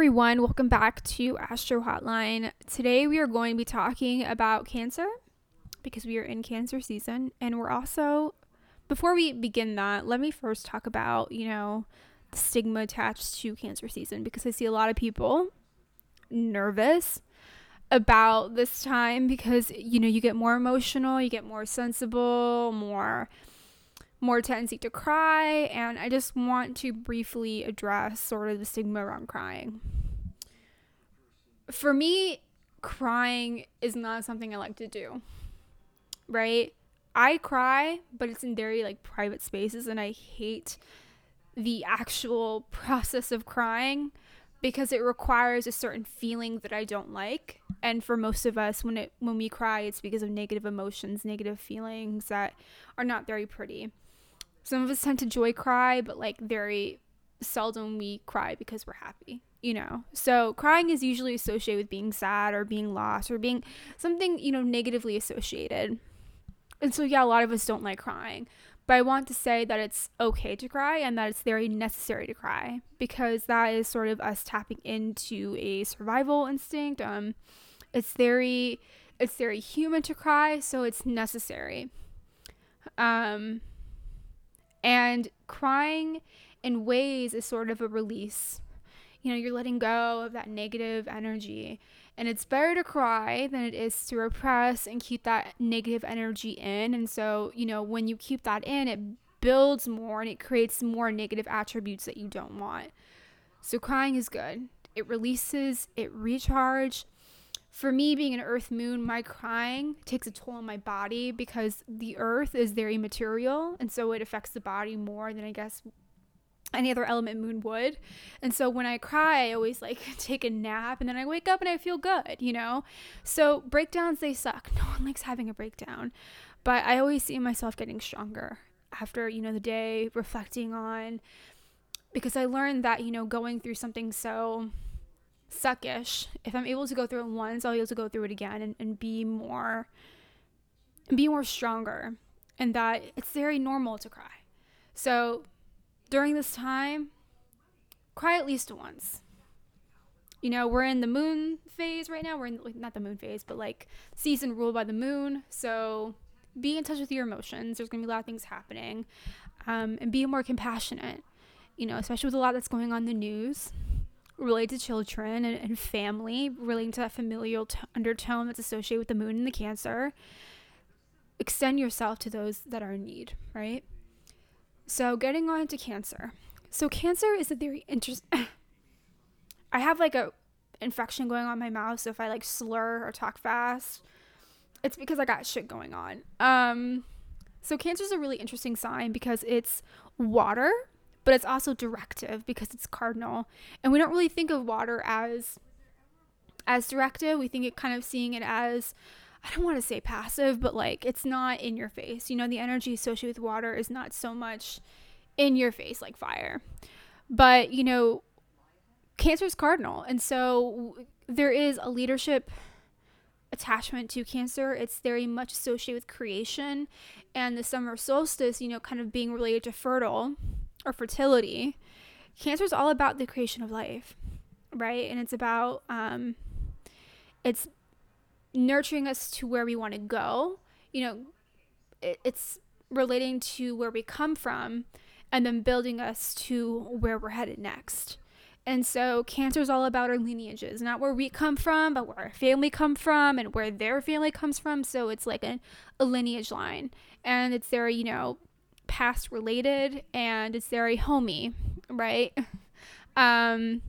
everyone. Welcome back to Astro Hotline. Today we are going to be talking about cancer because we are in cancer season and we're also before we begin that, let me first talk about, you know, the stigma attached to cancer season because I see a lot of people nervous about this time because you know, you get more emotional, you get more sensible, more more tendency to cry, and I just want to briefly address sort of the stigma around crying. For me, crying is not something I like to do. Right? I cry, but it's in very like private spaces and I hate the actual process of crying because it requires a certain feeling that I don't like. And for most of us when it when we cry it's because of negative emotions, negative feelings that are not very pretty. Some of us tend to joy cry, but like very seldom we cry because we're happy, you know. So crying is usually associated with being sad or being lost or being something, you know, negatively associated. And so yeah, a lot of us don't like crying. But I want to say that it's okay to cry and that it's very necessary to cry because that is sort of us tapping into a survival instinct. Um it's very it's very human to cry, so it's necessary. Um and crying in ways is sort of a release. You know, you're letting go of that negative energy. And it's better to cry than it is to repress and keep that negative energy in. And so, you know, when you keep that in, it builds more and it creates more negative attributes that you don't want. So, crying is good. It releases, it recharges, for me being an earth moon my crying takes a toll on my body because the earth is very material and so it affects the body more than i guess any other element moon would. And so when i cry i always like take a nap and then i wake up and i feel good you know? So breakdowns they suck. No one likes having a breakdown. But i always see myself getting stronger after you know the day reflecting on because i learned that you know going through something so suckish, if I'm able to go through it once, I'll be able to go through it again and, and be more be more stronger. And that it's very normal to cry. So during this time, cry at least once. You know, we're in the moon phase right now. We're in not the moon phase, but like season ruled by the moon. So be in touch with your emotions. There's gonna be a lot of things happening, um, and be more compassionate. You know, especially with a lot that's going on in the news relate to children and, and family, relating to that familial t- undertone that's associated with the moon and the cancer. Extend yourself to those that are in need, right? So, getting on to cancer. So, cancer is a very interesting. I have like a infection going on my mouth, so if I like slur or talk fast, it's because I got shit going on. Um, so cancer is a really interesting sign because it's water but it's also directive because it's cardinal. And we don't really think of water as as directive. We think it kind of seeing it as I don't want to say passive, but like it's not in your face. You know, the energy associated with water is not so much in your face like fire. But, you know, cancer is cardinal. And so there is a leadership attachment to cancer. It's very much associated with creation and the summer solstice, you know, kind of being related to fertile or fertility, cancer is all about the creation of life, right? And it's about um, it's nurturing us to where we want to go. You know, it, it's relating to where we come from, and then building us to where we're headed next. And so cancer is all about our lineages, not where we come from, but where our family come from and where their family comes from. So it's like a, a lineage line. And it's there, you know, past related and it's very homey, right? Um,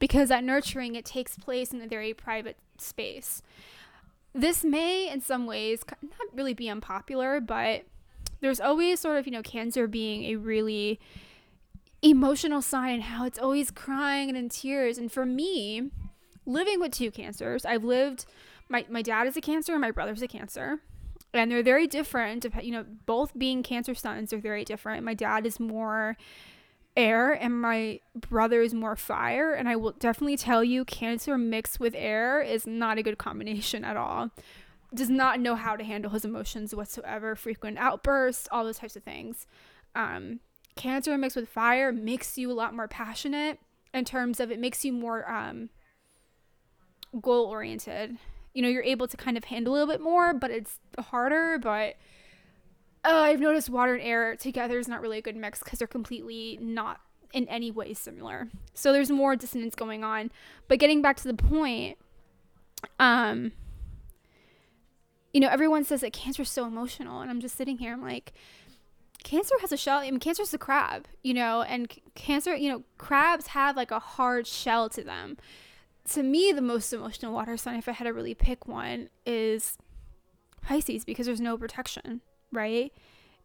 because that nurturing it takes place in a very private space. This may, in some ways, not really be unpopular, but there's always sort of, you know, cancer being a really emotional sign, and how it's always crying and in tears. And for me, living with two cancers, I've lived, my, my dad is a cancer my brother's a cancer and they're very different you know both being cancer suns are very different. My dad is more air and my brother is more fire. And i will definitely tell you cancer mixed with air is not a good combination at all. Does not know how to handle his emotions whatsoever frequent outbursts all those types of things. Um, cancer mixed with fire makes you a lot more passionate in terms of it makes you more um, goal oriented. You know, you're able to kind of handle a little bit more, but it's harder. But uh, I've noticed water and air together is not really a good mix because they're completely not in any way similar. So there's more dissonance going on. But getting back to the point, um, you know, everyone says that cancer is so emotional, and I'm just sitting here, I'm like, cancer has a shell. I mean, cancer's a crab, you know, and c- cancer, you know, crabs have like a hard shell to them. To me, the most emotional water sign, if I had to really pick one, is Pisces because there's no protection, right?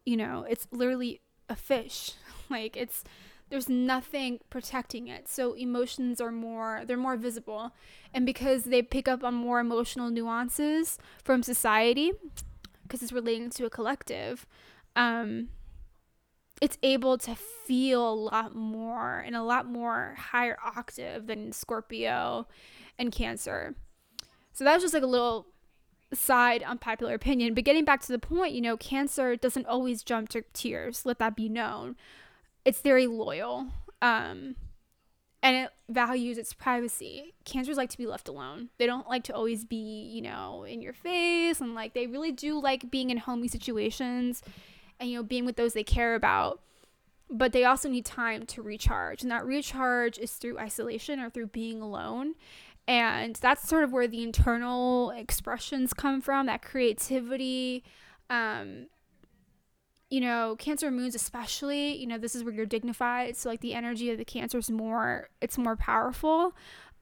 You know, it's literally a fish. like it's there's nothing protecting it. So emotions are more they're more visible. And because they pick up on more emotional nuances from society because it's relating to a collective, um it's able to feel a lot more and a lot more higher octave than Scorpio and Cancer. So that was just like a little side unpopular opinion. But getting back to the point, you know, Cancer doesn't always jump to tears. Let that be known it's very loyal um, and it values its privacy cancers like to be left alone they don't like to always be you know in your face and like they really do like being in homey situations and you know being with those they care about but they also need time to recharge and that recharge is through isolation or through being alone and that's sort of where the internal expressions come from that creativity um, you know, Cancer moons especially, you know, this is where you're dignified. So like the energy of the Cancer is more, it's more powerful.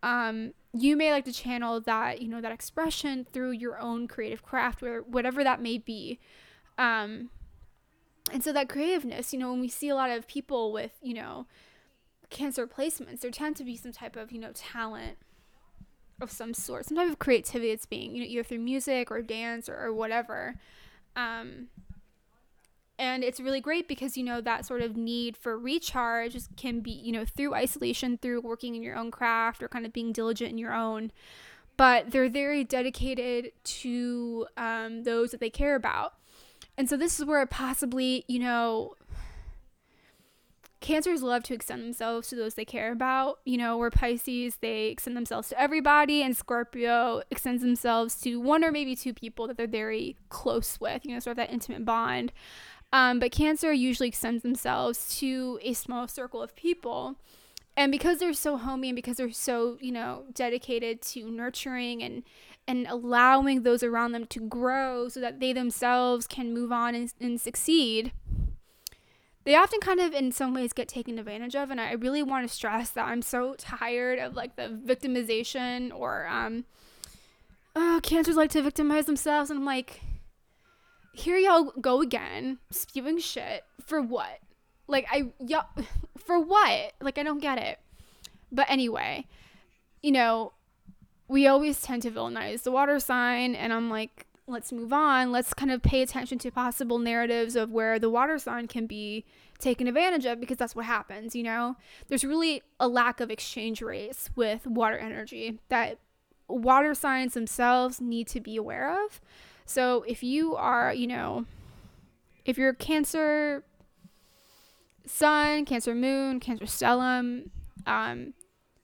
Um, you may like to channel that, you know, that expression through your own creative craft, or whatever that may be. Um, and so that creativeness, you know, when we see a lot of people with, you know, Cancer placements, there tend to be some type of, you know, talent of some sort, some type of creativity that's being, you know, either through music or dance or, or whatever. Um, and it's really great because you know that sort of need for recharge can be you know through isolation through working in your own craft or kind of being diligent in your own but they're very dedicated to um, those that they care about and so this is where possibly you know cancers love to extend themselves to those they care about you know where pisces they extend themselves to everybody and scorpio extends themselves to one or maybe two people that they're very close with you know sort of that intimate bond um, but Cancer usually extends themselves to a small circle of people. And because they're so homey and because they're so, you know, dedicated to nurturing and and allowing those around them to grow so that they themselves can move on and, and succeed, they often kind of in some ways get taken advantage of. And i really want to stress that i'm so tired of like the victimization or um oh cancers like to victimize themselves. And i'm like here y'all go again, spewing shit. For what? Like I yeah, for what? Like I don't get it. But anyway, you know, we always tend to villainize the water sign and I'm like, let's move on. Let's kind of pay attention to possible narratives of where the water sign can be taken advantage of because that's what happens, you know? There's really a lack of exchange rates with water energy that water signs themselves need to be aware of. So if you are, you know, if you're Cancer Sun, Cancer Moon, Cancer Stellium, um,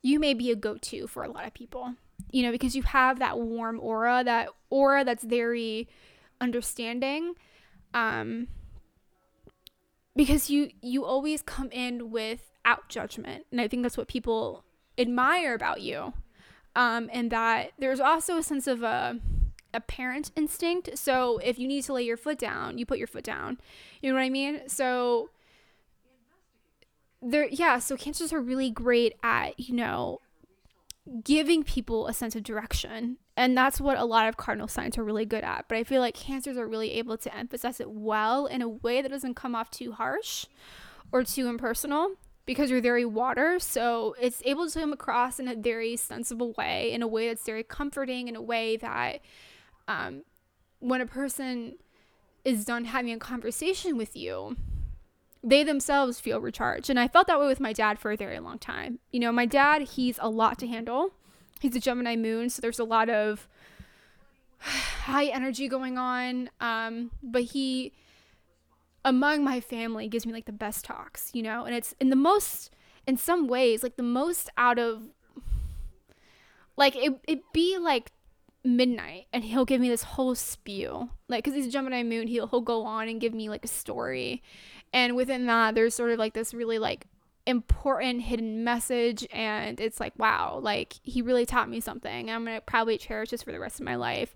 you may be a go to for a lot of people, you know, because you have that warm aura, that aura that's very understanding. Um, because you you always come in without judgment and i think that's what people admire about you um, and that there's also a sense of a a parent instinct. So if you need to lay your foot down, you put your foot down. You know what I mean? So there yeah, so cancers are really great at, you know, giving people a sense of direction. And that's what a lot of cardinal signs are really good at. But I feel like cancers are really able to emphasize it well in a way that doesn't come off too harsh or too impersonal because you're very water. So it's able to come across in a very sensible way, in a way that's very comforting, in a way that um, when a person is done having a conversation with you, they themselves feel recharged. And I felt that way with my dad for a very long time. You know, my dad, he's a lot to handle. He's a Gemini moon, so there's a lot of high energy going on. Um, but he, among my family, gives me like the best talks, you know, and it's in the most in some ways like the most out of like it it be like midnight and he'll give me this whole spew like because he's a gemini moon he'll he'll go on and give me like a story and within that there's sort of like this really like important hidden message and it's like wow like he really taught me something i'm gonna probably cherish this for the rest of my life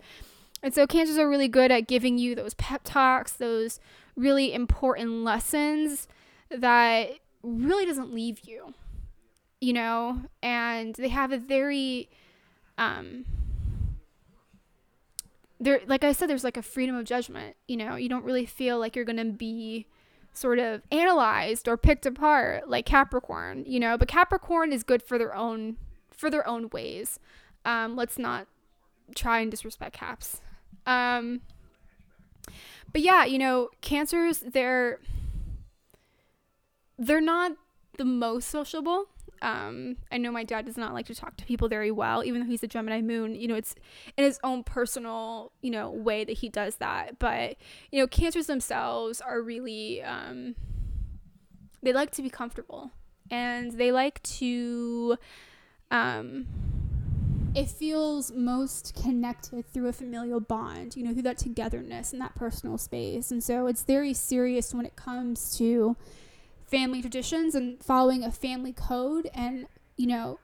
and so cancers are really good at giving you those pep talks those really important lessons that really doesn't leave you you know and they have a very um there like I said there's like a freedom of judgment, you know. You don't really feel like you're to be sort of analyzed or picked apart like Capricorn, you know, but Capricorn is good for their own for their own ways. Um let's not try and disrespect caps. Um but yeah, you know, cancers they're they're not the most sociable um, I know my dad does not like to talk to people very well, even though he's a Gemini moon. You know, it's in his own personal, you know, way that he does that. But, you know, cancers themselves are really, um, they like to be comfortable and they like to, um, it feels most connected through a familial bond, you know, through that togetherness and that personal space. And so it's very serious when it comes to family traditions and following a family code and, you know,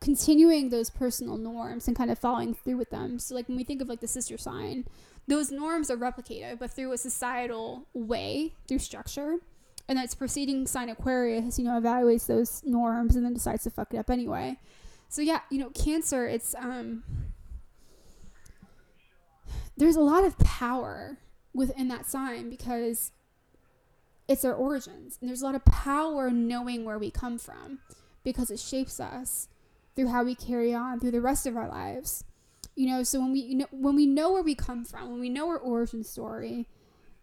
continuing those personal norms and kind of following through with them. So, like when we think of like the sister sign, those norms are replicated, but through a societal way, through structure. And that's preceding sign Aquarius, you know, evaluates those norms and then decides to fuck it up anyway. So yeah, you know, Cancer, it's um there's a lot of power within that sign because it's our origins. And there's a lot of power knowing where we come from because it shapes us through how we carry on through the rest of our lives. You know, so when we you know when we know where we come from, when we know our origin story,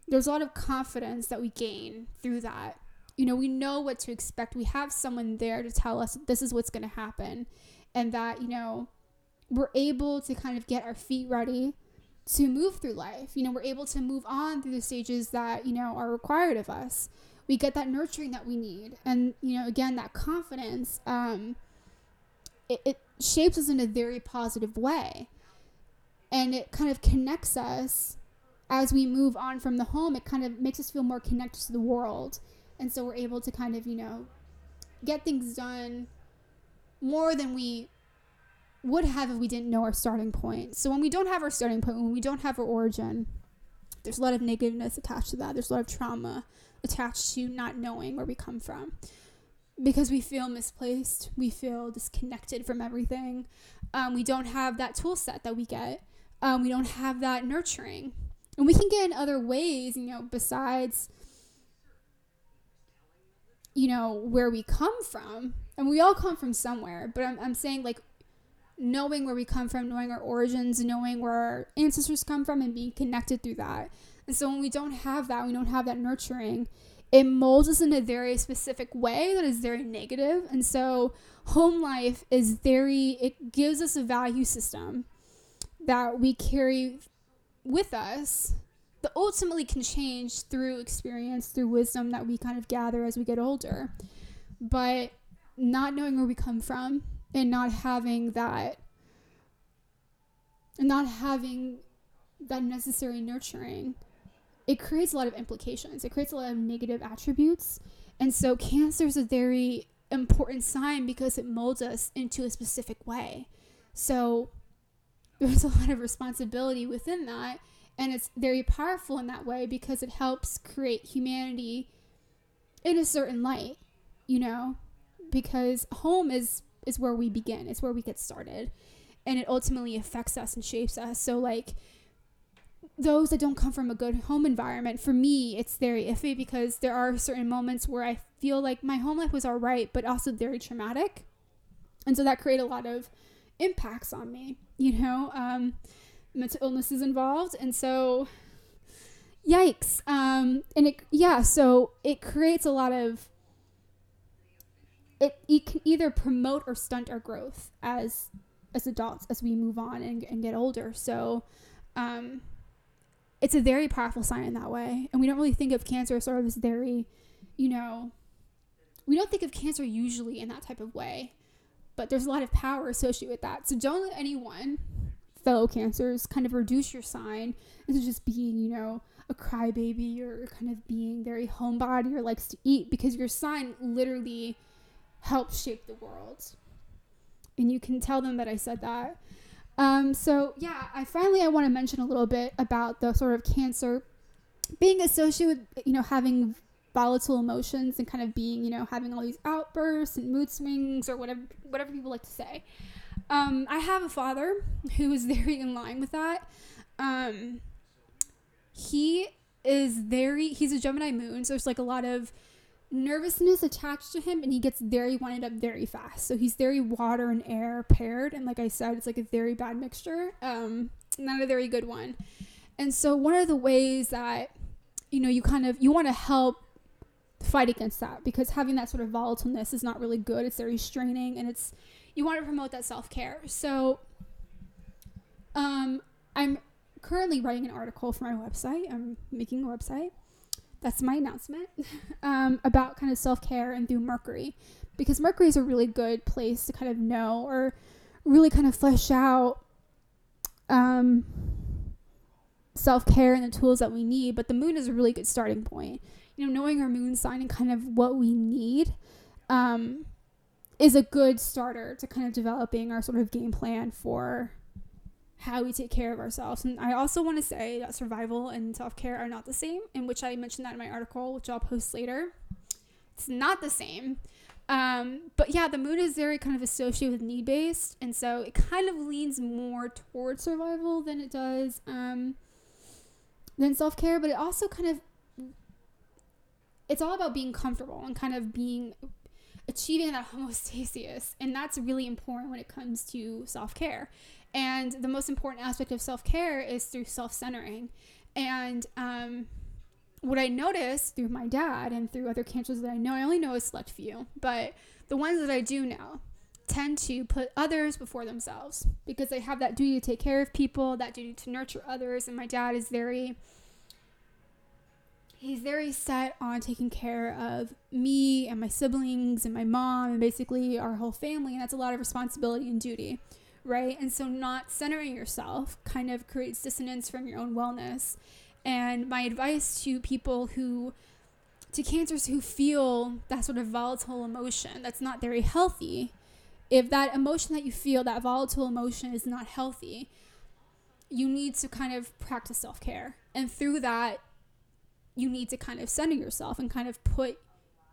there's a lot of confidence that we gain through that. You know, we know what to expect. We have someone there to tell us this is what's going to happen and that, you know, we're able to kind of get our feet ready to move through life. You know, we're able to move on through the stages that, you know, are required of us. We get that nurturing that we need. And, you know, again, that confidence, um, it, it shapes us in a very positive way. And it kind of connects us as we move on from the home. It kind of makes us feel more connected to the world. And so we're able to kind of, you know, get things done more than we would have if we didn't know our starting point. So when we don't have our starting point, when we don't have our origin, there's a lot of negativeness attached to that. There's a lot of trauma attached to not knowing where we come from. Because we feel misplaced, we feel disconnected from everything. Um, we don't have that tool set that we get. Um, we don't have that nurturing. And we can get in other ways, you know, besides, you know, where we come from. And we all come from somewhere. But I'm, I'm saying, like, knowing where we come from, knowing our origins, knowing where our ancestors come from, and being connected through that. And so when we don't have that, we don't have that nurturing, it molds us in a very specific way that is very negative. And so home life is very, it gives us a value system that we carry with us that ultimately can change through experience, through wisdom that we kind of gather as we get older. But not knowing where we come from, and not having that and not having that necessary nurturing it creates a lot of implications. It creates a lot of negative attributes. And so cancer is a very important sign because it molds us into a specific way. So there's a lot of responsibility within that and it's very powerful in that way because it helps create humanity in a certain light you know because home is is where we begin. It's where we get started. And it ultimately affects us and shapes us. So like those that don't come from a good home environment, for me, it's very iffy because there are certain moments where I feel like my home life was all right, but also very traumatic. And so that created a lot of impacts on me, you know, um, mental illness is involved. And so, yikes. Um, and it, yeah, so it creates a lot of it, it can either promote or stunt our growth as as adults as we move on and, and get older. So um, it's a very powerful sign in that way. And we don't really think of cancer as sort of this very, you know, we don't think of cancer usually in that type of way, but there's a lot of power associated with that. So don't let anyone, fellow cancers, kind of reduce your sign into just being, you know, a crybaby or kind of being very homebody or likes to eat because your sign literally helps shape the world. And you can tell them that I said that. Um, so yeah, I finally I want to mention a little bit about the sort of cancer being associated with you know having volatile emotions and kind of being you know having all these outbursts and mood swings or whatever whatever people like to say. Um, I have a father who is very in line with that. Um, he is very he's a Gemini moon, so there's like a lot of nervousness attached to him and he gets very winded up very fast. So he's very water and air paired and like I said it's like a very bad mixture. Um not a very good one. And so one of the ways that you know you kind of you want to help fight against that because having that sort of volatileness is not really good. It's very straining and it's you want to promote that self-care. So um I'm currently writing an article for my website. I'm making a website. That's my announcement um, about kind of self care and through Mercury, because Mercury is a really good place to kind of know or really kind of flesh out um, self care and the tools that we need. But the moon is a really good starting point. You know, knowing our moon sign and kind of what we need um, is a good starter to kind of developing our sort of game plan for how we take care of ourselves. And I also want to say that survival and self care are not the same, in which I mentioned that in my article, which I'll post later. It's not the same. Um, but yeah, the moon is very kind of associated with need based, and so it kind of leans more towards survival than it does um, than self care. But it also kind of it's all about being comfortable and kind of being achieving that homeostasis, and that's really important when it comes to self care. And the most important aspect of self care is through self centering. And um, what I noticed through my dad and through other cancers that I know, I only know a select few, but the ones that I do know tend to put others before themselves because they have that duty to take care of people, that duty to nurture others. And my dad is very, he's very set on taking care of me and my siblings and my mom and basically our whole family. And that's a lot of responsibility and duty right? And so not centering yourself kind of creates dissonance from your own wellness. And my advice to people who, to cancers who feel that sort of volatile emotion that's not very healthy, if that emotion that you feel, that volatile emotion is not healthy, you need to kind of practice self care. And through that, you need to kind of center yourself and kind of put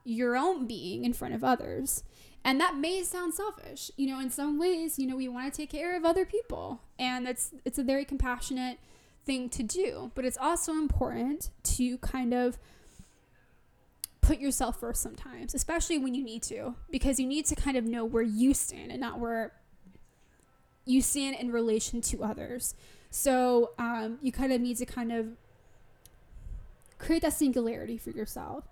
your own being in front of others. And that may sound selfish. You know, in some ways, you know, we want to take care of other people. And it's it's a very compassionate thing to do. But it's also important to kind of put yourself first sometimes, especially when you need to, because you need to kind of know where you stand and not where you stand in relation to others. So um, you kind of need to kind of create that singularity for yourself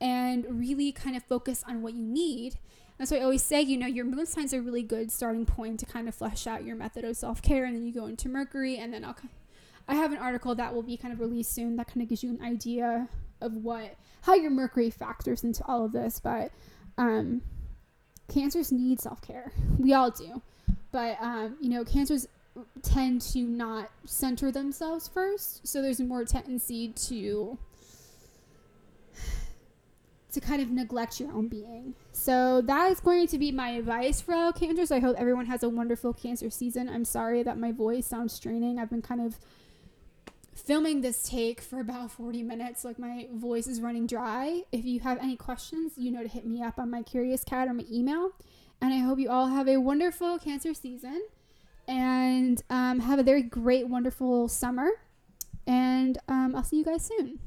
and really kind of focus on what you need that's why I always say, you know, your moon signs are really good starting point to kind of flesh out your method of self care, and then you go into Mercury, and then I'll. I have an article that will be kind of released soon that kind of gives you an idea of what how your Mercury factors into all of this. But um, cancers need self care. We all do, but um, you know, cancers tend to not center themselves first, so there's more tendency to to kind of neglect your own being. So that is going to be my advice for all cancers. I hope everyone has a wonderful cancer season. I'm sorry that my voice sounds straining. I've been kind of filming this take for about 40 minutes like my voice is running dry if you have any questions you know to hit me up on my curious cat or my email and i hope you all have a wonderful cancer season and um, have a very great wonderful summer and um, i'll see you guys soon